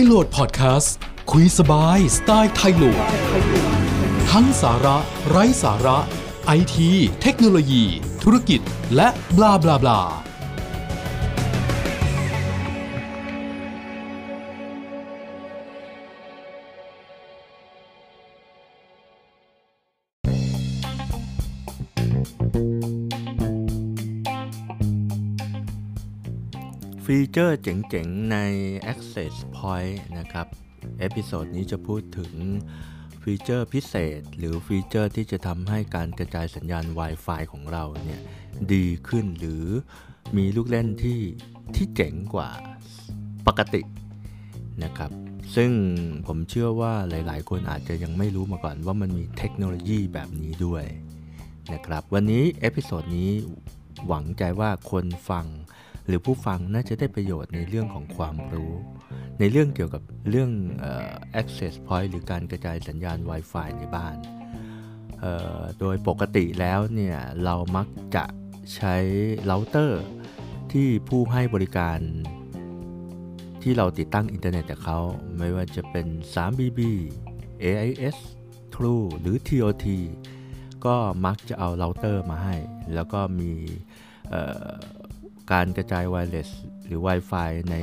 ยโหลดพอดแคสต์คุยสบายสไตล์ไทยโหลด ทั้งสาระ ไร้สาระ ไอที เทคโนโลยี ธุรกิจ และบลาบลาบลา ฟีเจอร์เจ๋งๆ ใน Access Point นะครับ episode นี้จะพูดถึงฟีเจอร์พิเศษ หรือฟีเจอร์ที่จะทำให้การกระจายสัญญาณ Wi-Fi ของเราเนี่ยดีขึ้นหรือมีลูกเล่นที่ที่เจ๋งกว่าปกตินะครับ ซึ่งผมเชื่อว่าหลายๆ คนอาจจะยังไม่รู้มาก่อนว่ามันมีเทคโนโลยีแบบนี้ด้วยนะครับ วันนี้ episode นี้หวังใจว่าคนฟัง หรือผู้ฟังน่าจะได้ประโยชน์ในเรื่องของความรู้ ในเรื่องเกี่ยวกับเรื่อง access point หรือการกระจายสัญญาณ Wi-Fi ในบ้าน โดยปกติแล้วเนี่ยเรามักจะใช้เราเตอร์ที่ผู้ให้บริการที่เราติดตั้งอินเทอร์เน็ตกับเขาไม่ว่าจะเป็น 3BB AIS True หรือ TOT ก็มักจะเอาเราเตอร์มาให้ แล้วก็มี การกระจายไวเลสหรือ Wi-Fi ใน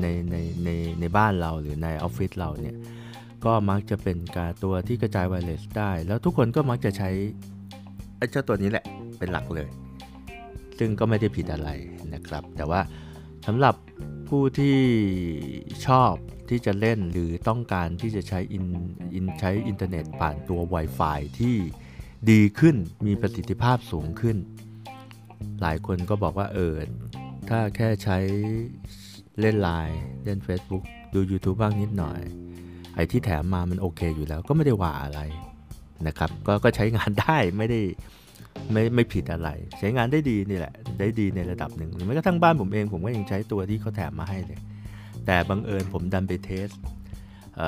ในในในในบ้านเราหรือในออฟฟิศเราเนี่ยก็มักจะเป็นการตัวที่กระจายไวเลสได้ แล้วทุกคนก็มักจะใช้ไอ้เจ้าตัวนี้แหละเป็นหลักเลย ซึ่งก็ไม่ได้ผิดอะไรนะครับ แต่ว่าสำหรับผู้ที่ชอบที่จะเล่นหรือต้องการที่จะใช้อินอินใช้อินเทอร์เน็ตผ่านตัว Wi-Fi ที่ดีขึ้นมีประสิทธิภาพสูงขึ้น หลายคนก็บอกว่าเออถ้าแค่ใช้เล่นไลน์เล่น Facebook ดู YouTube บ้างนิดหน่อย ไอ้ที่แถมมามันโอเคอยู่แล้วก็ไม่ได้ว่าอะไรนะครับก็ก็ใช้งานได้ไม่ได้ไม่ไม่ผิดอะไร ใช้งานได้ดีนี่แหละ ได้ดีในระดับหนึ่งหรือแม้กระทั่งบ้านผมเองผมก็ยังใช้ตัวที่เขาแถมมาให้เลยแต่บังเอิญผมดันไป test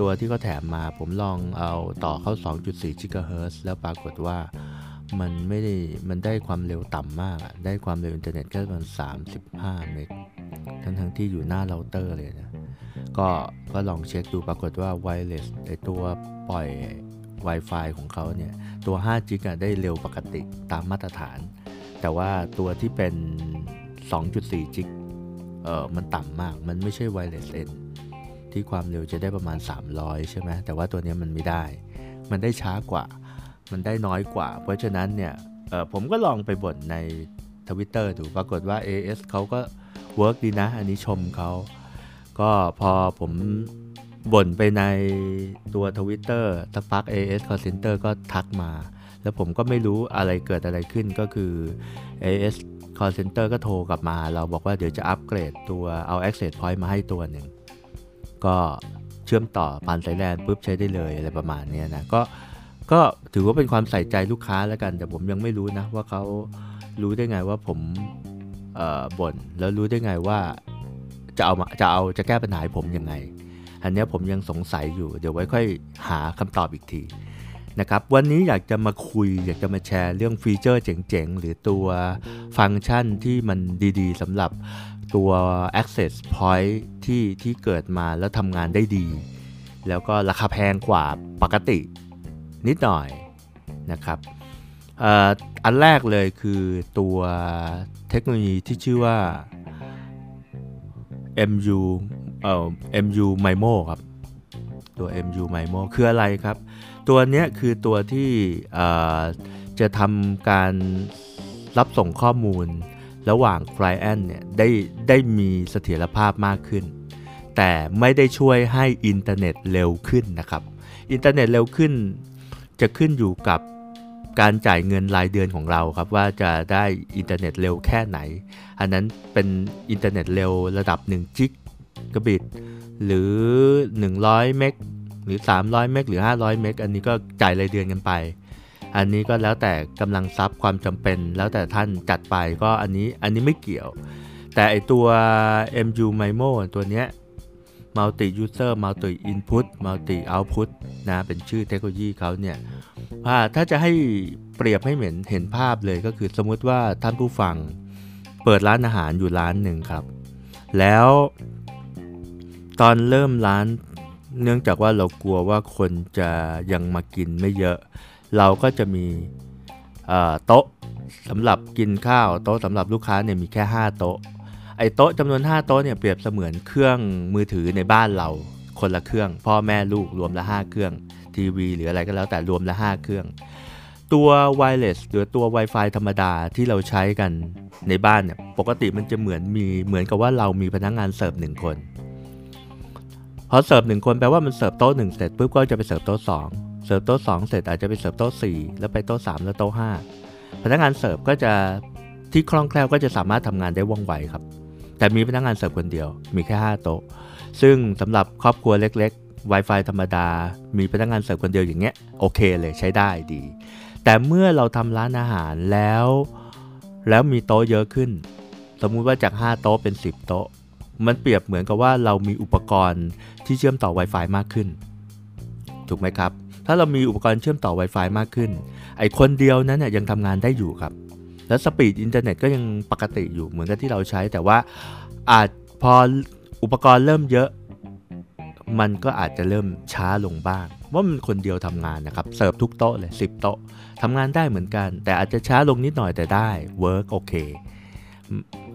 ตัวที่เขาแถมมาผมลองเอาต่อเข้า 2.4 GHz แล้วปรากฏว่า มันไม่ได้มันได้ความเร็วต่ำมากอะได้ความเร็วอินเทอร์เน็ตแค่ประมาณ35 เมกทั้งทั้งที่อยู่หน้าเราเตอร์เลยนะ ก็ก็ลองเช็คดูปรากฏว่า wireless ไอ้ตัวปล่อย Wi-Fi ของเขาเนี่ย ตัว5 g กะได้เร็วปกติตามมาตรฐาน แต่ว่าตัวที่เป็น 2.4 G เออมันต่ำมาก มันไม่ใช่ wireless N ที่ความเร็วจะได้ประมาณ 300 ใช่ไหมแต่ว่าตัวเนี้ยมันไม่ได้ มันได้ช้ากว่า มันได้น้อยกว่า เพราะฉะนั้นเนี่ยเออผมก็ลองไปบ่นในทวิตเตอร์ดูปรากฏว่า AS เขาก็เวิร์กดีนะ อันนี้ชมเขา ก็พอผมบ่นไปในตัวทวิตเตอร์สักพัก AIS Call Center ก็ทักมา แล้วผมก็ไม่รู้อะไรเกิดอะไรขึ้นก็คือ AS Call Center ก็โทรกลับมา เราบอกว่าเดี๋ยวจะอัปเกรดตัวเอา Access Point มาให้ตัวหนึ่ง ก็เชื่อมต่อผ่านสายแลนปุ๊บใช้ได้เลยอะไรประมาณนี้นะ ก็ ก็ถือว่าเป็นความใส่ใจลูกค้าแล้วกัน แต่ผมยังไม่รู้นะ ว่าเขารู้ได้ไงว่าผมเอ่อบ่นแล้วรู้ได้ไงว่าจะเอามาจะเอาจะแก้ปัญหาผมยังไง อันนี้ผมยังสงสัยอยู่ เดี๋ยวไว้ค่อยหาคำตอบอีกทีนะครับ วันนี้อยากจะมาคุย อยากจะมาแชร์เรื่องฟีเจอร์เจ๋งๆ หรือตัวฟังก์ชันที่มันดีๆสำหรับตัว Access Point ที่ที่เกิดมาแล้วทำงานได้ดี แล้วก็ราคาแพงกว่าปกติ นิดหน่อยนะครับอ,อันแรกเลยคือตัวเทคโนโลยีที่ชื่อว่า MU เอ่อ MU MIMO ครับ ตัว MU MIMO คืออะไรครับ ตัวนี้คือตัวที่จะทำการรับส่งข้อมูลระหว่าง Client เนี่ยได้ได้มีเสถียรภาพมากขึ้น แต่ไม่ได้ช่วยให้อินเทอร์เน็ตเร็วขึ้นนะครับ อินเทอร์เน็ตเร็วขึ้น จะขึ้นอยู่กับการจ่ายเงินรายเดือนของเราครับว่าจะได้อินเทอร์เน็ตเร็วแค่ไหน อันนั้นเป็นอินเทอร์เน็ตเร็วระดับ1จิกกะบิตหรือ 100 meg หรือ 300 meg หรือ 500 meg อันนี้ก็จ่ายรายเดือนกันไป อันนี้ก็แล้วแต่กำลังทรัพย์ความจำเป็น แล้วแต่ท่านจัดไปก็อันนี้อันนี้ไม่เกี่ยว แต่ไอตัว MU MIMO ตัวเนี้ย Multi User Multi Input Multi Output นะเป็นชื่อเทคโนโลยีเขาเนี่ยถ้าจะให้เปรียบให้เหมือนเห็นภาพเลยก็คือสมมติว่าท่านผู้ฟังเปิดร้านอาหารอยู่ร้านหนึ่งครับ แล้วตอนเริ่มร้านเนื่องจากว่าเรากลัวว่าคนจะยังมากินไม่เยอะ เราก็จะมีโต๊ะสำหรับกินข้าวโต๊ะสำหรับลูกค้าเนี่ยมีแค่ 5 โต๊ะ อ้โต๊ะจำนวน 5 โต๊ะเนี่ยเปรียบเสมือนเครื่องมือถือในบ้านเรา คนละเครื่อง พ่อแม่ลูกรวมแล้ว 5 เครื่อง ทีวีหรืออะไรก็แล้วแต่รวมแล้ว 5 เครื่อง ตัว wireless หรือตัว Wi-Fi ธรรมดาที่เราใช้กันในบ้านเนี่ยปกติมันจะเหมือนมีเหมือนกับว่าเรามีพนักงานเสิร์ฟหนึ่งคนพอเสิร์ฟหนึ่งคนแปลว่ามันเสิร์ฟโต๊ะหนึ่งเสร็จปุ๊บก็จะไปเสิร์ฟโต๊ะสองเสิร์ฟโต๊ะสองเสร็จอาจจะไปเสิร์ฟโต๊ะสี่แล้วไปโต๊ะสามแล้วโต๊ะห้าพนักงานเสิร์ฟก็จะที่คล่องแคล่วก็จะสามารถทำงานได้ว่องไวครับ แต่มีพนักงานเสิร์ฟคนเดียว มีแค่5โต๊ะ ซึ่งสำหรับครอบครัวเล็ก ๆ Wi-Fi ธรรมดา มีพนักงานเสิร์ฟคนเดียวอย่างเงี้ยโอเคเลยใช้ได้ดี แต่เมื่อเราทำร้านอาหารแล้ว แล้วมีโต๊ะเยอะขึ้น สมมุติว่าจาก 5 โต๊ะเป็น 10 โต๊ะ มันเปรียบเหมือนกับว่าเรามีอุปกรณ์ที่เชื่อมต่อ Wi-Fi มากขึ้น ถูกไหมครับ ถ้าเรามีอุปกรณ์เชื่อมต่อ Wi-Fi มากขึ้น ไอคนเดียวนั้นเนี่ยยังทำงานได้อยู่ครับ แล้ว speed อินเทอร์เน็ตก็ยังปกติอยู่เหมือนกับที่เราใช้ แต่ว่าอาจพออุปกรณ์เริ่มเยอะ มันก็อาจจะเริ่มช้าลงบ้างว่ามันคนเดียวทำงานนะครับเสิร์ฟทุกโต๊ะเลย10โต๊ะทำงานได้เหมือนกัน แต่อาจจะช้าลงนิดหน่อยแต่ได้ work โอเค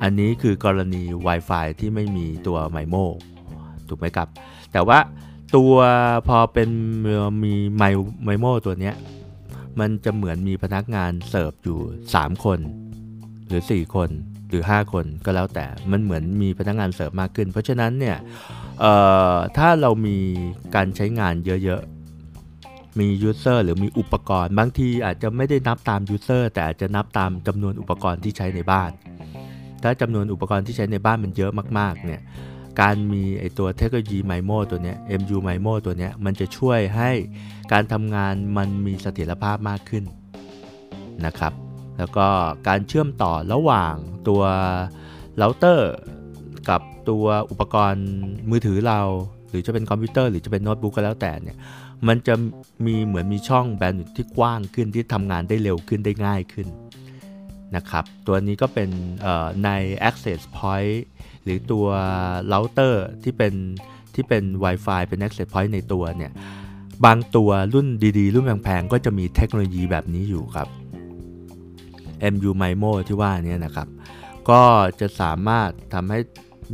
อันนี้คือกรณี Wi-Fi ที่ไม่มีตัว MIMO ถูกไหมครับ แต่ว่าตัวพอเป็นมีไมMIMO ตัวเนี้ย มันจะเหมือนมีพนักงานเสิร์ฟอยู่ 3 คน หรือ 4 คนหรือ 5 คนก็แล้วแต่มันเหมือนมีพนักงานเสิร์ฟมากขึ้น เพราะฉะนั้นเนี่ยถ้าเรามีการใช้งานเยอะๆ มี user หรือมีอุปกรณ์ บางทีอาจจะไม่ได้นับตาม user แต่อาจจะนับตามจำนวนอุปกรณ์ที่ใช้ในบ้าน ถ้าจำนวนอุปกรณ์ที่ใช้ในบ้านมันเยอะมากๆเนี่ยการมีไอตัวเทคโนโลยี MIMO ตัวเนี้ย MU ไมโมตัวเนี้ยมันจะช่วยให้ การทำงานมันมีเสถียรภาพมากขึ้นนะครับ แล้วก็การเชื่อมต่อระหว่างตัวเราเตอร์กับตัวอุปกรณ์มือถือเรา หรือจะเป็นคอมพิวเตอร์หรือจะเป็นโน้ตบุ๊กก็แล้วแต่เนี่ยมันจะมีเหมือนมีช่อง band ที่กว้างขึ้นที่ทำงานได้เร็วขึ้นได้ง่ายขึ้นนะครับ ตัวนี้ก็เป็นใน access point หรือตัวเราเตอร์ที่เป็นที่เป็น Wi-Fi เป็น Access Point ในตัวเนี่ย บางตัวรุ่นดีๆ รุ่นแพงๆ ก็จะมีเทคโนโลยีแบบนี้อยู่ครับ MU MIMO ที่ว่านี้นะครับ ก็จะสามารถทำให้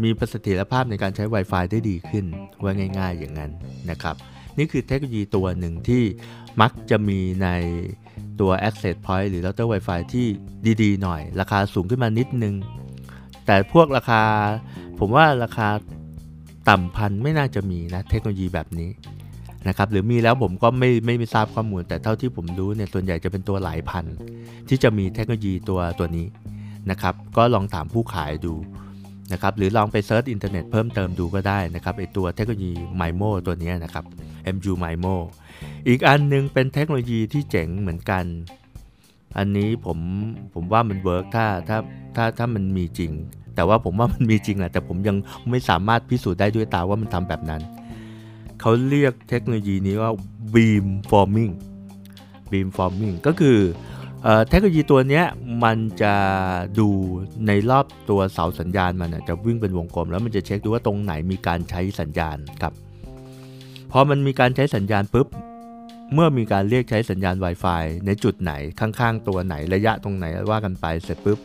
มีประสิทธิภาพในการใช้ Wi-Fi ได้ดีขึ้นว่าง่ายๆอย่างนั้นนะครับ นี่คือเทคโนโลยีตัวหนึ่งที่มักจะมีในตัว Access Point หรือ Router Wi-Fi ที่ดีๆ หน่อย ราคาสูงขึ้นมานิดนึง แต่พวกราคา ผมว่าราคาต่ำพันไม่น่าจะมีนะเทคโนโลยีแบบนี้ นะครับหรือมีแล้วผมก็ไม่ไม่ไม่ทราบข้อมูล แต่เท่าที่ผมรู้เนี่ยส่วนใหญ่จะเป็นตัวหลายพัน ที่จะมีเทคโนโลยีตัวตัวนี้นะครับก็ลองถามผู้ขายดูนะครับหรือลองไป search อินเทอร์เน็ตเพิ่มเติมดูก็ได้นะครับไอตัวเทคโนโลยี MIMO ตัวนี้นะครับ MU MIMO อีกอันนึงเป็นเทคโนโลยีที่เจ๋งเหมือนกัน อันนี้ผมผมว่ามันเวิร์กถ้าถ้าถ้าถ้ามันมีจริง แต่ว่าผมว่ามันมีจริงแหละแต่ผมยังไม่สามารถพิสูจน์ได้ด้วยตาว่ามันทำแบบนั้น เขาเรียกเทคโนโลยีนี้ว่า beam forming beam forming ก็คือเทคโนโลยีตัวนี้มันจะดูในรอบตัวเสาสัญญาณมันจะวิ่งเป็นวงกลม แล้วมันจะเช็คดูว่าตรงไหนมีการใช้สัญญาณครับพอมันมีการใช้สัญญาณปุ๊บเมื่อมีการเรียกใช้สัญญาณ Wi-Fi ในจุดไหนข้างๆ ตัวไหนระยะตรงไหนว่ากันไปเสร็จปุ๊บ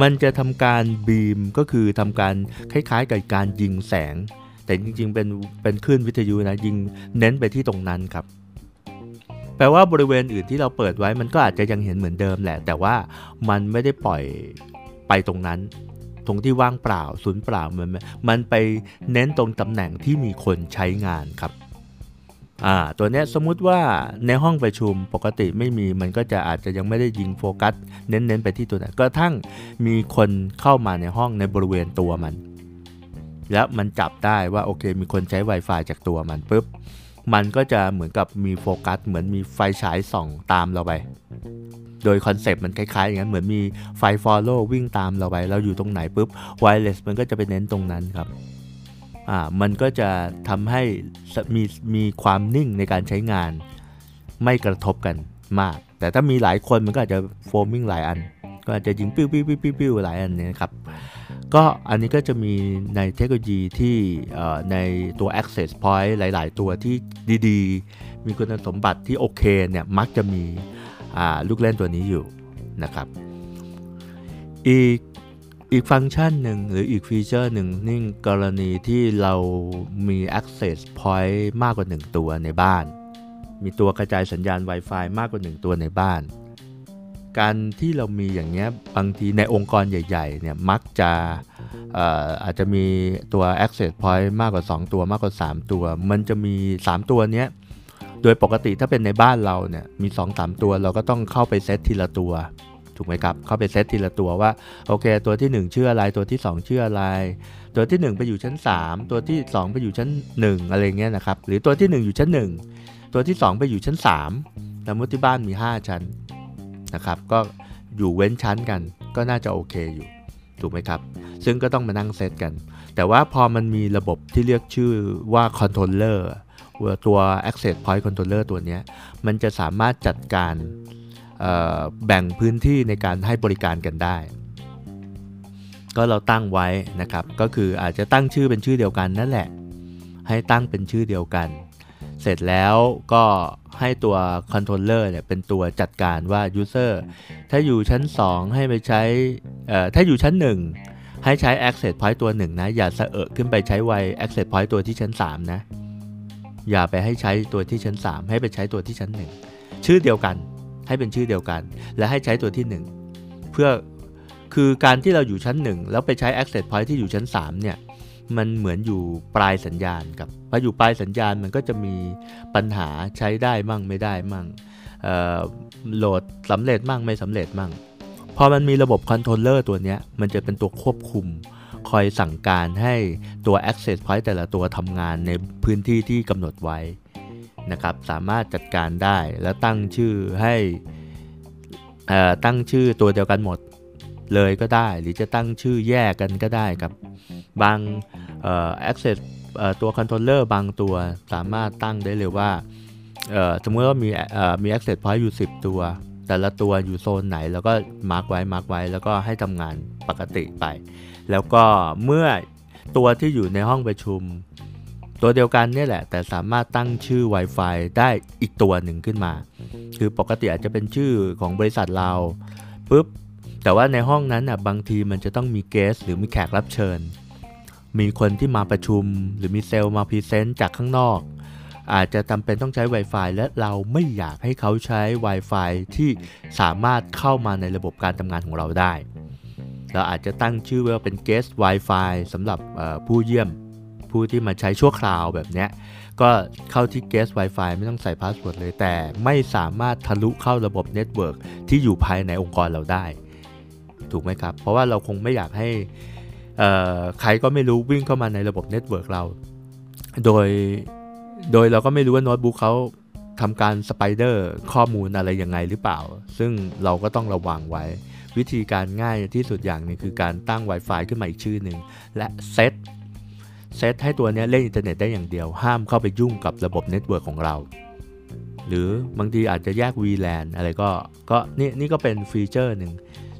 มันจะทำการบีมก็คือทำการคล้ายๆ กับการยิงแสง แต่จริงๆ เป็นเป็นคลื่นวิทยุนะยิงเน้นไปที่ตรงนั้นครับ แปลว่าบริเวณอื่นที่เราเปิดไว้มันก็อาจจะยังเห็นเหมือนเดิมแหละ แต่ว่ามันไม่ได้ปล่อยไปตรงนั้น ตรงที่ว่างเปล่าศูนย์เปล่ามันมันไปเน้นตรงตำแหน่งที่มีคนใช้งานครับอ่าตัวนี้สมมุติว่าในห้องประชุมปกติไม่มีมันก็จะอาจจะยังไม่ได้ยิงโฟกัส เน้นๆไปที่ตัวนั้นก็ทั้งมีคนเข้ามาในห้องในบริเวณตัวมัน แล้วมันจับได้ว่าโอเค มีคนใช้ Wi-Fi จากตัวมันปุ๊บ มันก็จะเหมือนกับมีโฟกัส เหมือนมีไฟฉายส่องตามเราไป โดย concept มันคล้ายๆอย่างนั้น เหมือนมีไฟ follow วิ่งตามเราไป เราอยู่ตรงไหนปุ๊บ wireless มันก็จะไปเน้นตรงนั้นครับอ่ามันก็จะทำให้มีมีความนิ่งในการใช้งาน ไม่กระทบกันมาก แต่ถ้ามีหลายคนมันก็อาจจะ forming หลายอัน ก็อาจจะยิงปิ้วปิ้วปิ้วปิ้วหลายอันเนี่ยครับ ก็อันนี้ก็จะมีในเทคโนโลยีที่ในตัว access point หลาย ๆ ตัวที่ดีๆ มีคุณสมบัติที่โอเคเนี่ยมักจะมีลูกเล่นตัวนี้อยู่นะครับ อีกอีกฟังก์ชันหนึ่งหรืออีกฟีเจอร์หนึ่งนี่กรณีที่เรามี access point มากกว่า 1 ตัวในบ้าน มีตัวกระจายสัญญาณ Wi-Fi มากกว่า 1 ตัวในบ้าน การที่เรามีอย่างเงี้ยบางทีในองค์กรใหญ่ๆเนี่ยมักจะอาจจะมีตัว access point มากกว่า 2 ตัวมากกว่า 3 ตัว มันจะมี 3 ตัวเนี้ยโดยปกติถ้าเป็นในบ้านเราเนี่ยมี 2-3 ตัวเราก็ต้องเข้าไปเซตทีละตัวถูกไหมครับ เข้าไปเซตทีละตัวว่าโอเค ตัวที่ 1 ชื่ออะไร ตัวที่ 2 ชื่ออะไร ตัวที่ 1 ไปอยู่ชั้น 3 ตัวที่ 2 ไปอยู่ชั้น 1 อะไรเงี้ยนะครับ หรือตัวที่ 1 อยู่ชั้น 1 ตัวที่ 2 ไปอยู่ชั้น 3 สมมติที่บ้านมี 5 ชั้น นะครับ ก็อยู่เว้นชั้นกันก็น่าจะโอเคอยู่ ถูกไหมครับ ซึ่งก็ต้องมานั่งเซตกัน แต่ว่าพอมันมีระบบที่เรียกชื่อว่า controller ตัว access point controller ตัวนี้มันจะสามารถจัดการแบ่งพื้นที่ในการให้บริการกันได้ ก็เราตั้งไว้นะครับ ก็คืออาจจะตั้งชื่อเป็นชื่อเดียวกันนั่นแหละ ให้ตั้งเป็นชื่อเดียวกัน เสร็จแล้วก็ให้ตัว controller เนี่ยเป็นตัวจัดการว่า User ถ้าอยู่ชั้น 2 ให้ไปใช้ถ้าอยู่ชั้น 1 ให้ใช้ Access Point ตัว 1 นะ อย่าเสร่อขึ้นไปใช้ไว Access Point ตัวที่ชั้น 3 นะ อย่าไปให้ใช้ตัวที่ชั้น 3 ให้ไปใช้ตัวที่ชั้น 1 ชื่อเดียวกันให้เป็นชื่อเดียวกัน และให้ใช้ตัวที่ 1 เพื่อคือการที่เราอยู่ชั้น 1 แล้วไปใช้ access point ที่อยู่ชั้น 3 เนี่ย มันเหมือนอยู่ปลายสัญญาณกับพออยู่ปลายสัญญาณมันก็จะมีปัญหาใช้ได้มั่งไม่ได้มั่งโหลดสำเร็จมั่งไม่สำเร็จมั่งพอมันมีระบบ controller ตัวนี้มันจะเป็นตัวควบคุม คอยสั่งการให้ตัว access point แต่ละตัวทำงานในพื้นที่ที่กำหนดไว้นะครับสามารถจัดการได้แล้วตั้งชื่อให้ตั้งชื่อตัวเดียวกันหมด เลยก็ได้ หรือจะตั้งชื่อแยกกันก็ได้ครับ บาง access ตัว controller บางตัวสามารถตั้งได้เลยว่า สมมติว่ามีมี access point อยู่ 10 ตัว แต่ละตัวอยู่โซนไหน แล้วก็mark ไว้ mark ไว้ แล้วก็ให้ทำงานปกติไป แล้วก็เมื่อตัวที่อยู่ในห้องประชุม ตัวเดียวกันนี่แหละ แต่สามารถตั้งชื่อ Wi-Fi ได้อีกตัวหนึ่งขึ้นมา คือปกติอาจจะเป็นชื่อของบริษัทเราปุ๊บ แต่ว่าในห้องนั้นอะบางทีมันจะต้องมี guest หรือมีแขกรับเชิญ มีคนที่มาประชุม หรือมีเซลล์มา present จากข้างนอก อาจจะจำเป็นต้องใช้ Wi-Fi และเราไม่อยากให้เขาใช้ Wi-Fi ที่สามารถเข้ามาในระบบการทำงานของเราได้ เราอาจจะตั้งชื่อว่าเป็น guest Wi-Fi สำหรับผู้เยี่ยมผู้ที่มาใช้ชั่วคราวแบบนี้ก็เข้าที่ Guest Wi-Fi ไม่ต้องใส่ password เลยแต่ไม่สามารถทะลุเข้าระบบ network ที่อยู่ภายในองค์กรเราได้ ถูกไหมครับ เพราะว่าเราคงไม่อยากให้ใครก็ไม่รู้วิ่งเข้ามาในระบบ network เรา โดย โดยเราก็ไม่รู้ว่าโน้ตบุ๊กเขาทำการ spider ข้อมูลอะไรยังไงหรือเปล่า ซึ่งเราก็ต้องระวังไว้ วิธีการง่ายที่สุดอย่างนึงคือการตั้ง Wi-Fi ขึ้นมาอีกชื่อหนึ่ง และ set set ให้ตัวนี้เล่นอินเทอร์เน็ตได้อย่างเดียว ห้ามเข้าไปยุ่งกับระบบ network ของเรา หรือบางทีอาจจะแยก VLAN อะไรก็ ก็นี่นี่ก็เป็นฟีเจอร์หนึ่ง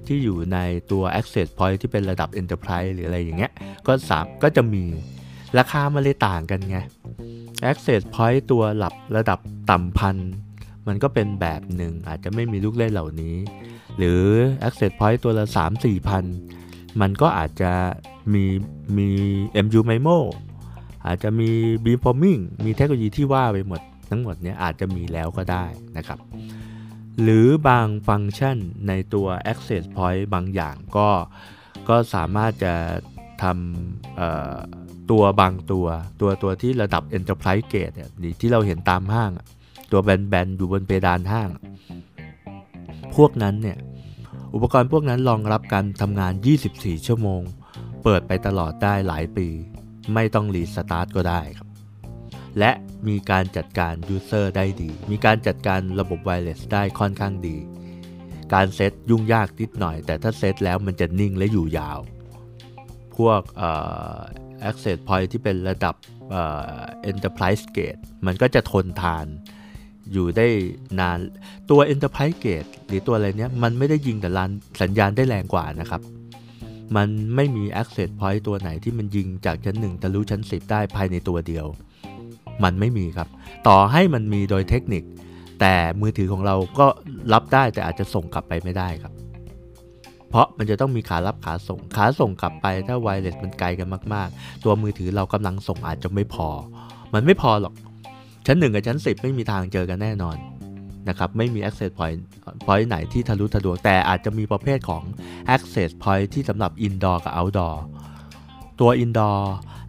ที่อยู่ในตัว Access Point ที่เป็นระดับ Enterprise หรืออะไรอย่างเงี้ยก็สามก็จะมีราคามันเลยต่างกันไง Access Point ตัวหลับระดับต่ำพันมันก็เป็นแบบหนึ่งอาจจะไม่มีลูกเล่นเหล่านี้ หรือ Access Point ตัวละ 3-4พันมันก็อาจจะมีมี MU MIMO อาจจะมี Beamforming มีเทคโนโลยีที่ว่าไปหมดทั้งหมดเนี้ยอาจจะมีแล้วก็ได้นะครับ หรือบางฟังก์ชันในตัว Access Point บางอย่างก็ก็สามารถจะทำตัวบางตัว ตัวตัวที่ระดับ Enterprise Grade เนี่ยที่เราเห็นตามห้าง ตัวแบนๆอยู่บนเพดานห้าง พวกนั้นเนี่ยอุปกรณ์พวกนั้นรองรับการทำงาน 24 ชั่วโมง เปิดไปตลอดได้หลายปี ไม่ต้อง restart ก็ได้ครับ และมีการจัดการ user ได้ดี มีการจัดการระบบ wireless ได้ค่อนข้างดี การเซตยุ่งยากนิดหน่อย แต่ถ้าเซตแล้วมันจะนิ่งและอยู่ยาว พวก access point ที่เป็นระดับ enterprise grade มันก็จะทนทานอยู่ได้นานตัว Enterprise Gate หรือตัวอะไรเนี้ยมันไม่ได้ยิงแต่ลานสัญญาณได้แรงกว่านะครับ มันไม่มี access point ตัวไหนที่มันยิงจากชั้น 1 ทะลุชั้น 10 ได้ภายในตัวเดียว มันไม่มีครับ ต่อให้มันมีโดยเทคนิค แต่มือถือของเราก็รับได้แต่อาจจะส่งกลับไปไม่ได้ครับ เพราะมันจะต้องมีขารับขาส่ง ขาส่งกลับไปถ้าไวเลสมันไกลกันมาก ๆ ตัวมือถือเรากำลังส่งอาจจะไม่พอ มันไม่พอหรอก ชั้น 1 กับชั้น 10 ไม่มีทางเจอกันแน่นอนนะครับไม่มี access point point ไหนที่ทะลุทะลวงแต่อาจจะมีประเภทของ access point ที่สำหรับ indoor กับ outdoor ตัว indoor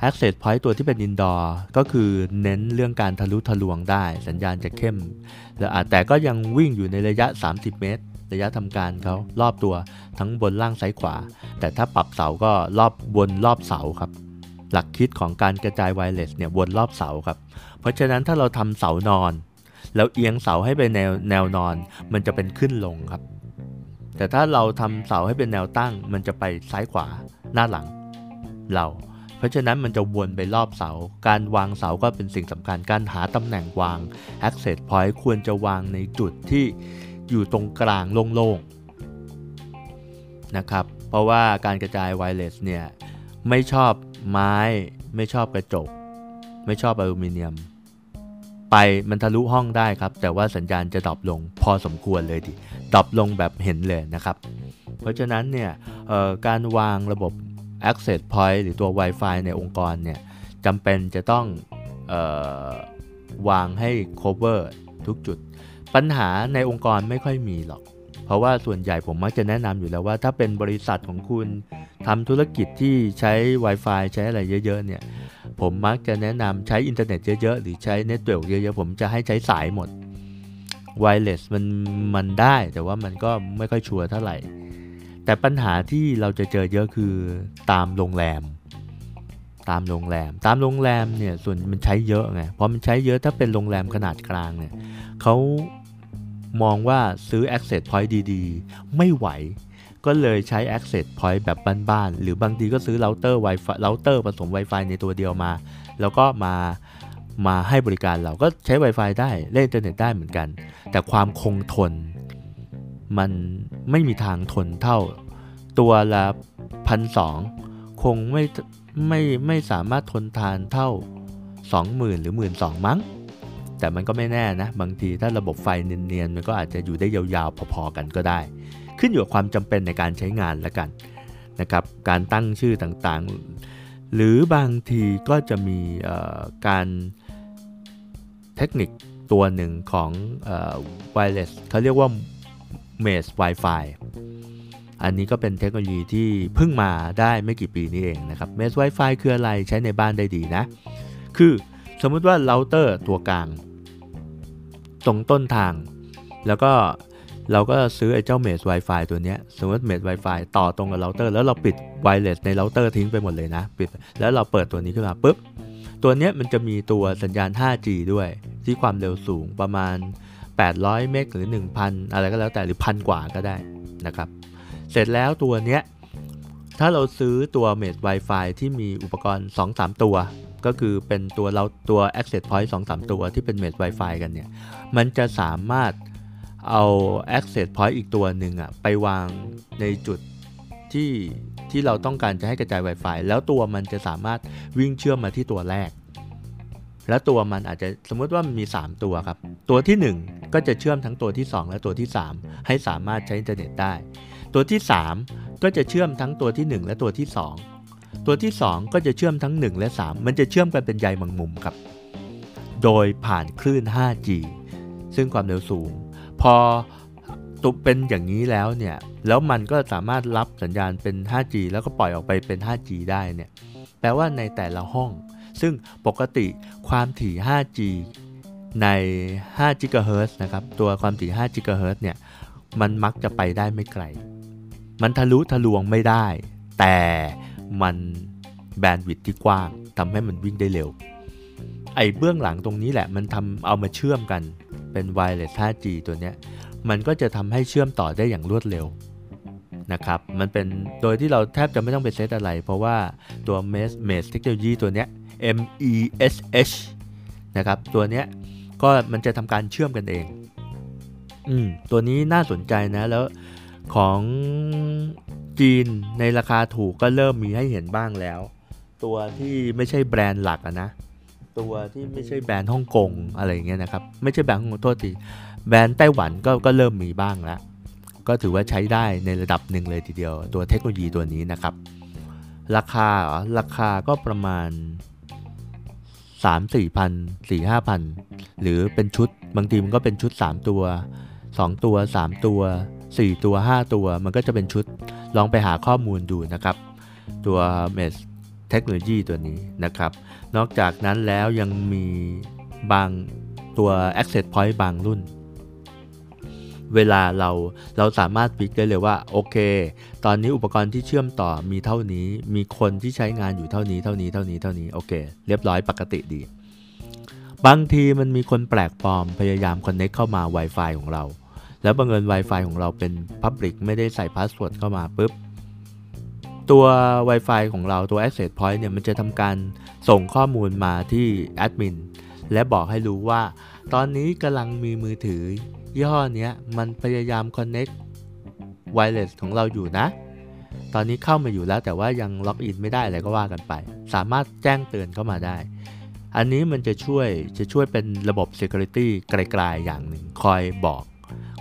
access point ตัวที่เป็น indoor ก็คือเน้นเรื่องการทะลุทะลวงได้ สัญญาณจะเข้ม แล้วแต่ก็ยังวิ่งอยู่ในระยะ 30 เมตร ระยะทำการเขารอบตัวทั้งบนล่างซ้ายขวา แต่ถ้าปรับเสาก็รอบบนรอบเสาครับ หลักคิดของการกระจายไวเลสเนี่ยวนรอบเสาครับ เพราะฉะนั้นถ้าเราทำเสานอน แล้วเอียงเสาให้เป็นแนวแนวนอน มันจะเป็นขึ้นลงครับ แต่ถ้าเราทำเสาให้เป็นแนวตั้ง มันจะไปซ้ายขวาหน้าหลัง เรา เพราะฉะนั้นมันจะวนไปรอบเสา การวางเสาก็เป็นสิ่งสำคัญ การหาตำแหน่งวาง access point ควรจะวางในจุดที่อยู่ตรงกลางโล่งๆนะครับ เพราะว่าการกระจายไวเลสเนี่ยไม่ชอบไม้ไม่ชอบกระจก ไม่ชอบอลูมิเนียม ไปมันทะลุห้องได้ครับ แต่ว่าสัญญาณจะดรอปลงพอสมควรเลยดิdrop ลงแบบเห็นเลยนะครับ เพราะฉะนั้นเนี่ยการวางระบบ access point หรือตัว Wi-Fi ในองค์กรเนี่ยจำเป็นจะต้องออวางให้ cover ทุกจุด ปัญหาในองค์กรไม่ค่อยมีหรอก เพราะว่าส่วนใหญ่ผมมักจะแนะนำอยู่แล้วว่าถ้าเป็นบริษัทของคุณทำธุรกิจที่ใช้ Wi-Fi ใช้อะไรเยอะ ๆ เนี่ย ผมมักจะแนะนำใช้อินเทอร์เน็ตเยอะๆ หรือใช้ network เยอะๆ ผมจะให้ใช้สายหมด Wireless มันมันได้แต่ว่ามันก็ไม่ค่อยชัวร์เท่าไหร่ แต่ปัญหาที่เราจะเจอเยอะคือตามโรงแรม ตามโรงแรม ตามโรงแรมเนี่ยส่วนมันใช้เยอะไงพอมันใช้เยอะถ้าเป็นโรงแรมขนาดกลางเนี่ยเขามองว่าซื้อ Access Point ดีๆ ไม่ไหว ก็เลยใช้ Access Point แบบบ้านๆ หรือบางทีก็ซื้อเราเตอร์ Wi-Fi เราเตอร์ผสม Wi-Fi ในตัวเดียวมา แล้วก็มามาให้บริการเราก็ใช้ Wi-Fi ได้เล่นอินเทอร์เน็ตได้เหมือนกัน แต่ความคงทน มันไม่มีทางทนเท่า ตัวละพันสองคงไม่ไม่ไม่สามารถทนทานเท่า 20,000 หรือ 12,000มั้ง แต่มันก็ไม่แน่นะ บางทีถ้าระบบไฟเนียนๆ มันก็อาจจะอยู่ได้ยาวๆ พอๆ กันก็ได้ ขึ้นอยู่กับความจำเป็นในการใช้งานละกันนะครับ การตั้งชื่อต่างๆ หรือบางทีก็จะมีการเทคนิคตัวหนึ่งของ wireless เขาเรียกว่า Mesh Wi-Fi อันนี้ก็เป็นเทคโนโลยีที่เพิ่งมาได้ไม่กี่ปีนี้เองนะครับ Mesh Wi-Fi คืออะไรใช้ในบ้านได้ดีนะ คือสมมติว่าเราเตอร์ตัวกลาง ตรงต้นทาง แล้วก็เราก็ซื้อไอ้เจ้า Mesh Wi-Fi ตัวนี้สมมติ Mesh Wi-Fi ต่อตรงกับเราเตอร์ แล้วเราปิด Wireless ในเราเตอร์ทิ้งไปหมดเลยนะปิดแล้วเราเปิดตัวนี้ขึ้นมาปุ๊บตัวนี้มันจะมีตัวสัญญาณ 5G ด้วย ที่ความเร็วสูงประมาณ 800 เมกหรือ 1,000 อะไรก็แล้วแต่หรือพันกว่าก็ได้นะครับ เสร็จแล้วตัวเนี้ย ถ้าเราซื้อตัว Mesh Wi-Fi ที่มีอุปกรณ์ 2-3 ตัว ก็คือเป็นตัวเราตัว Access Point 2-3 ตัวที่เป็น Mesh Wi-Fi กันเนี่ย มันจะสามารถเอา Access Point อีกตัวหนึ่งอะไปวางในจุดที่ที่เราต้องการจะให้กระจาย Wi-Fi แล้วตัวมันจะสามารถวิ่งเชื่อมมาที่ตัวแรก แล้วตัวมันอาจจะสมมติว่ามันมี 3 ตัวครับ ตัวที่ 1 ก็จะเชื่อมทั้งตัวที่ 2 และตัวที่ 3 ให้สามารถใช้อินเทอร์เน็ตได้ ตัวที่ 3 ก็จะเชื่อมทั้งตัวที่ 1 และตัวที่ 2 ตัวที่ 2 ก็จะเชื่อมทั้ง 1 และ 3 มันจะเชื่อมกันเป็นใยมังมุมครับ โดยผ่านคลื่น 5G ซึ่งความเร็วสูง พอตุเป็นอย่างนี้แล้วเนี่ยแล้วมันก็สามารถรับสัญญาณเป็น 5G แล้วก็ปล่อยออกไปเป็น 5G ได้เนี่ยแปลว่าในแต่ละห้อง ซึ่งปกติความถี่ 5G ใน5 GHz นะครับ ตัวความถี่5 GHz เนี่ย มันมักจะไปได้ไม่ไกล มันทะลุทะลวงไม่ได้ แต่มันแบนด์วิดที่กว้างทำให้มันวิ่งได้เร็ว ไอ้เบื้องหลังตรงนี้แหละมันทำเอามาเชื่อมกันเป็น wireless 5G ตัวเนี้ย มันก็จะทำให้เชื่อมต่อได้อย่างรวดเร็วนะครับ มันเป็นโดยที่เราแทบจะไม่ต้องไปเซตอะไร เพราะว่าตัว Mesh Mesh Technology ตัวเนี้ย M E S H นะครับ ตัวเนี้ยก็มันจะทำการเชื่อมกันเอง อืม ตัวนี้น่าสนใจนะ แล้วของจีนในราคาถูกก็เริ่มมีให้เห็นบ้างแล้ว ตัวที่ไม่ใช่แบรนด์หลักอะนะ ตัวที่ไม่ใช่แบรนด์ฮ่องกงอะไรอย่างเงี้ยนะครับ ไม่ใช่แบรนด์ฮ่องกงโทษที แบรนด์ไต้หวันก็ก็เริ่มมีบ้างแล้ว ก็ถือว่าใช้ได้ในระดับหนึ่งเลยทีเดียว ตัวเทคโนโลยีตัวนี้นะครับ ราคาเหรอ ราคาก็ประมาณ 3 4พัน4 5พันหรือเป็นชุดบางทีมันก็เป็นชุด 3 ตัว 2 ตัว 3 ตัว 4 ตัว 5 ตัว มันก็จะเป็นชุดลองไปหาข้อมูลดูนะครับ ตัว m e s เทคโนโลยีตัวนี้นะครับ นอกจากนั้นแล้วยังมีบางตัว Access Point บางรุ่น เวลาเราเราสามารถฟิกได้เลยว่าโอเค ตอนนี้อุปกรณ์ที่เชื่อมต่อมีเท่านี้ มีคนที่ใช้งานอยู่เท่านี้เท่านี้เท่านี้เท่านี้โอเค เรียบร้อยปกติดี บางทีมันมีคนแปลกปลอมพยายาม connect เข้ามา Wi-Fi ของเรา แล้วบังเอิญ Wi-Fi ของเราเป็น Public ไม่ได้ใส่ password เข้ามาปุ๊บตัว Wi-Fi ของเราตัว Access Point เนี่ยมันจะทำการส่งข้อมูลมาที่แอดมินและบอกให้รู้ว่า ตอนนี้กำลังมีมือถือ ยี่ห้อเนี้ยมันพยายาม Connect Wireless ของเราอยู่นะ ตอนนี้เข้ามาอยู่แล้วแต่ว่ายังล็อกอินไม่ได้อะไรก็ว่ากันไป สามารถแจ้งเตือนเข้ามาได้ อันนี้มันจะช่วยจะช่วยเป็นระบบ Security ไกลๆอย่างหนึ่งคอยบอก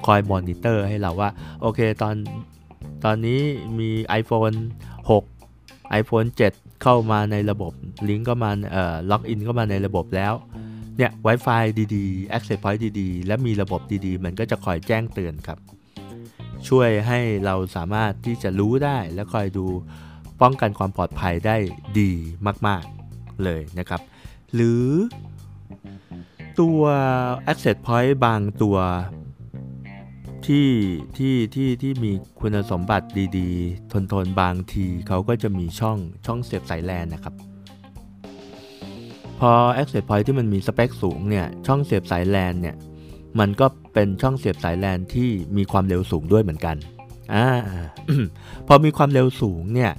คอยมอนิเตอร์ให้เราว่า โอเคตอนตอนนี้มี iPhone 6 iPhone 7 เข้ามาในระบบลิงก์ก็มาเอ่อล็อกอินเข้ามาในระบบแล้ว เนี่ย Wi-Fi ดีๆ Access Point ดีๆ และมีระบบดีๆ มันก็จะคอยแจ้งเตือนครับ ช่วยให้เราสามารถที่จะรู้ได้และคอยดูป้องกันความปลอดภัยได้ดีมาก ๆ เลยนะครับ หรือตัว Access Point บางตัวที่ที่ที่ที่มีคุณสมบัติดีๆ ทนทนบางทีเขาก็จะมีช่องช่องเสียบสายแลนนะครับ พอ Access Point ที่มันมีสเปคสูงเนี่ยช่องเสียบสายแลนเนี่ยมันก็เป็นช่องเสียบสายแลนที่มีความเร็วสูงด้วยเหมือนกันอ่าพอมีความเร็วสูงเนี่ย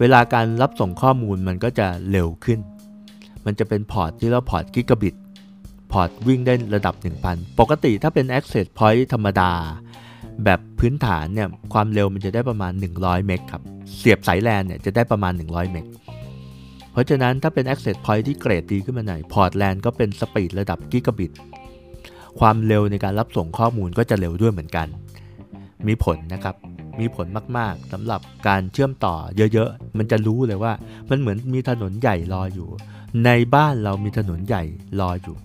เวลาการรับส่งข้อมูลมันก็จะเร็วขึ้น มันจะเป็น port ที่เรา port gigabit port วิ่งได้ระดับ 1000 ปกติถ้าเป็น Access Point ธรรมดา แบบพื้นฐานเนี่ยความเร็วมันจะได้ประมาณ 100 meg ครับ เสียบสายแลนเนี่ยจะได้ประมาณ 100 meg เพราะฉะนั้นถ้าเป็น Access Point ที่เกรดดีขึ้นมาหน่อย port LAN ก็เป็น speed ระดับกิกะบิต ความเร็วในการรับส่งข้อมูลก็จะเร็วด้วยเหมือนกัน มีผลนะครับ มีผลมากๆสำหรับการเชื่อมต่อเยอะๆ มันจะรู้เลยว่า มันเหมือนมีถนนใหญ่รออยู่ ในบ้านเรามีถนนใหญ่รออยู่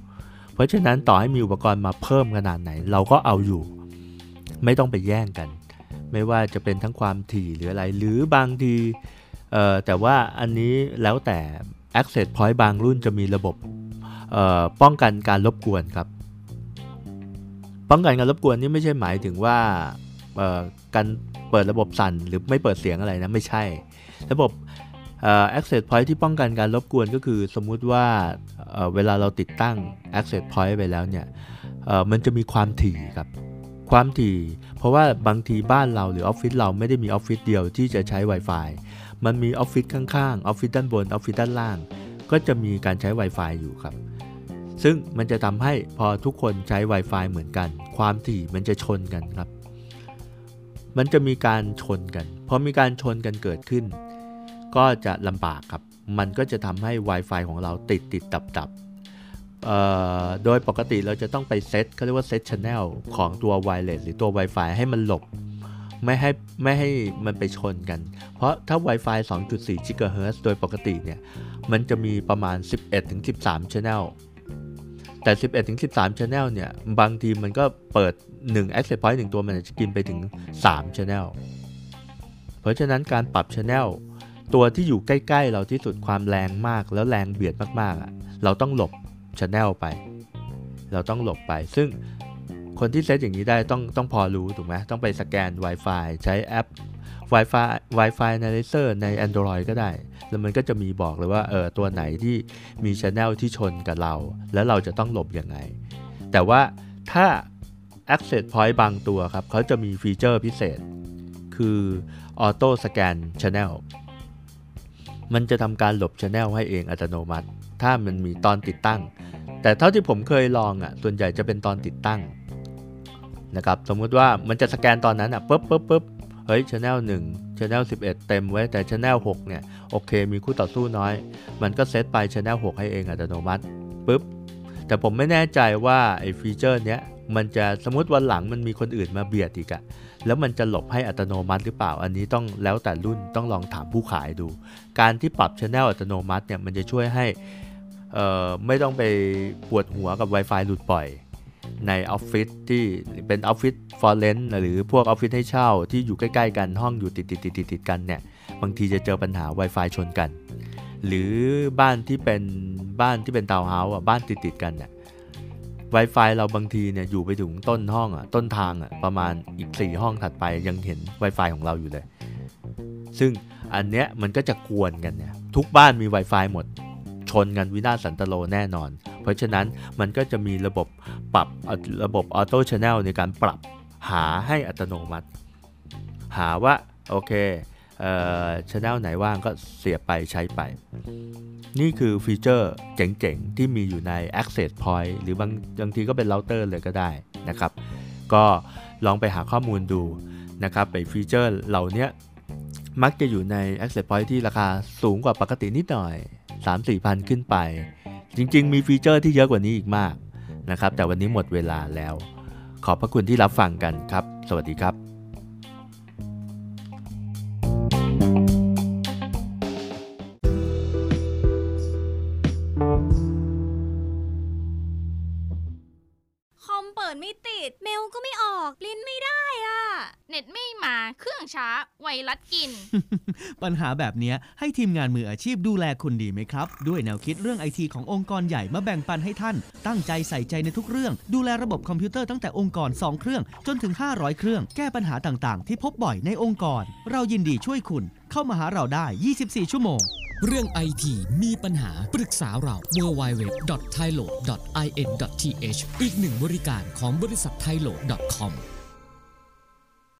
เพราะฉะนั้นต่อให้มีอุปกรณ์มาเพิ่มขนาดไหน เราก็เอาอยู่ ไม่ต้องไปแย่งกัน ไม่ว่าจะเป็นทั้งความถี่หรืออะไร หรือบางที แต่ว่าอันนี้แล้วแต่ Access Point บางรุ่นจะมีระบบเอ่อป้องกันการรบกวนครับ ป้องกันการรบกวนนี่ไม่ใช่หมายถึงว่าเอ่อการเปิดระบบสั่นหรือไม่เปิดเสียงอะไรนะไม่ใช่ ระบบเอ่อ access point ที่ป้องกันการรบกวนก็คือสมมุติว่าเเวลาเราติดตั้ง access point ไปแล้วเนี่ยมันจะมีความถี่ครับ ความถี่ เพราะว่าบางทีบ้านเราหรือออฟฟิศเราไม่ได้มีออฟฟิศเดียวที่จะใช้ Wi-Fi มันมีออฟฟิศข้างๆออฟฟิศด้านบนออฟฟิศด้านล่าง ก็จะมีการใช้ Wi-Fi อยู่ครับ ซึ่งมันจะทำให้พอทุกคนใช้ Wi-Fi เหมือนกัน ความถี่มันจะชนกันครับ มันจะมีการชนกันพอมีการชนกันเกิดขึ้น ก็จะลำบากครับ มันก็จะทำให้ Wi-Fi ของเราติดติดดับดับโดยปกติเราจะต้องไปเซตเขาเรียกว่าเซตช n นลของตัว Wireless หรือตัว Wi-Fi ให้มันหลบ ไม่ให้ไม่ให้มันไปชนกัน เพราะถ้า Wi-Fi 2.4 GHz โดยปกติเนี่ย มันจะมีประมาณ 11-13 Channel แต่ 11-13 Channel เนี่ย บางทีมันก็เปิด 1 Access Point 1 ตัวมันจะกินไปถึง 3 Channel เพราะฉะนั้นการปรับ Channel ตัวที่อยู่ใกล้ ๆ เราที่สุดความแรงมากแล้วแรงเบียดมากๆอะเราต้องหลบ Channel ไป เราต้องหลบไปซึ่ง คนที่เซตอย่างนี้ได้ต้องต้องพอรู้ถูกไหมต้องไปสแกน Wi-Fi ใช้แอป Wi-Fi Wi-Fi Analyzer ใน Android ก็ได้ แล้วมันก็จะมีบอกเลยว่าเออตัวไหนที่มี Channel ที่ชนกับเรา แล้วเราจะต้องหลบยังไง แต่ว่าถ้า Access Point บางตัวครับเขาจะมีฟีเจอร์พิเศษ คือ Auto Scan Channel มันจะทำการหลบ Channel ให้เองอัตโนมัติ ถ้ามันมีตอนติดตั้ง แต่เท่าที่ผมเคยลองอะส่วนใหญ่จะเป็นตอนติดตั้ง นะครับสมมุติว่ามันจะสแกนตอนนั้นอะปุ๊บปุ๊บปุ๊บเฮ้ย Channel 1 Channel 11เต็มไว้แต่ Channel 6เนี่ยโอเค มีคู่ต่อสู้น้อย มันก็เซตไป Channel 6ให้เองอัตโนมัติปุ๊บแต่ผมไม่แน่ใจว่าไอ้ฟีเจอร์เนี้ยมันจะสมมติวันหลังมันมีคนอื่นมาเบียดอีกอะแล้วมันจะหลบให้อัตโนมัติหรือเปล่า อันนี้ต้องแล้วแต่รุ่นต้องลองถามผู้ขายดู การที่ปรับ Channel อัตโนมัติเนี่ยมันจะช่วยให้อ่อไม่ต้องไปปวดหัวกับ Wi-Fi หลุดบ่อย ในออฟฟิศที่เป็นออฟฟิศ for rent หรือพวกออฟฟิศให้เช่าที่อยู่ใกล้ๆ กันห้องอยู่ติดติดติดติดติดกันเนี่ยบางทีจะเจอปัญหา Wi-Fi ชนกัน หรือบ้านที่เป็นบ้านที่เป็นทาวน์เฮาส์อะบ้านติดติดๆกันเนี่ย Wi-Fi เราบางทีเนี่ยอยู่ไปถึงต้นห้องอะต้นทางอะประมาณอีก 4 ห้องถัดไปยังเห็น Wi-Fi ของเราอยู่เลย ซึ่งอันเนี้ยมันก็จะกวนกันเนี่ยทุกบ้านมี Wi-Fi หมด ชนกันวินาศสันตโลแน่นอน เพราะฉะนั้นมันก็จะมีระบบปรับระบบ auto channel ในการปรับหาให้อัตโนมัติ หาว่า โอเคเอ่อ channel ไหนว่างก็เสียไปใช้ไป นี่คือ feature เจ๋งๆ ที่มีอยู่ใน Access Point หรือบางบางทีก็เป็นเราเตอร์เลยก็ได้นะครับ ก็ลองไปหาข้อมูลดูนะครับไป feature เหล่านี้มักจะอยู่ใน Access Point ที่ราคาสูงกว่าปกตินิดหน่อย 3-4พันขึ้นไป จริง ๆ มี feature ที่เยอะกว่านี้อีกมากนะครับ แต่วันนี้หมดเวลาแล้ว ขอบพระคุณที่รับฟังกันครับ สวัสดีครับ ปัญหาแบบนี้ให้ทีมงานมืออาชีพดูแลคุณดีไหมครับ ด้วยแนวคิดเรื่องไอทีขององค์กรใหญ่มาแบ่งปันให้ท่าน ตั้งใจใส่ใจในทุกเรื่อง ดูแลระบบคอมพิวเตอร์ตั้งแต่องค์กร 2 เครื่อง จนถึง 500 เครื่อง แก้ปัญหาต่างๆ ที่พบบ่อยในองค์กร เรายินดีช่วยคุณ เข้ามาหาเราได้ 24 ชั่วโมง เรื่องไอทีมีปัญหาปรึกษาเรา w w w t h a i l o i n t h อีกหนึ่งบริการของบริษัท t h a i l o c o m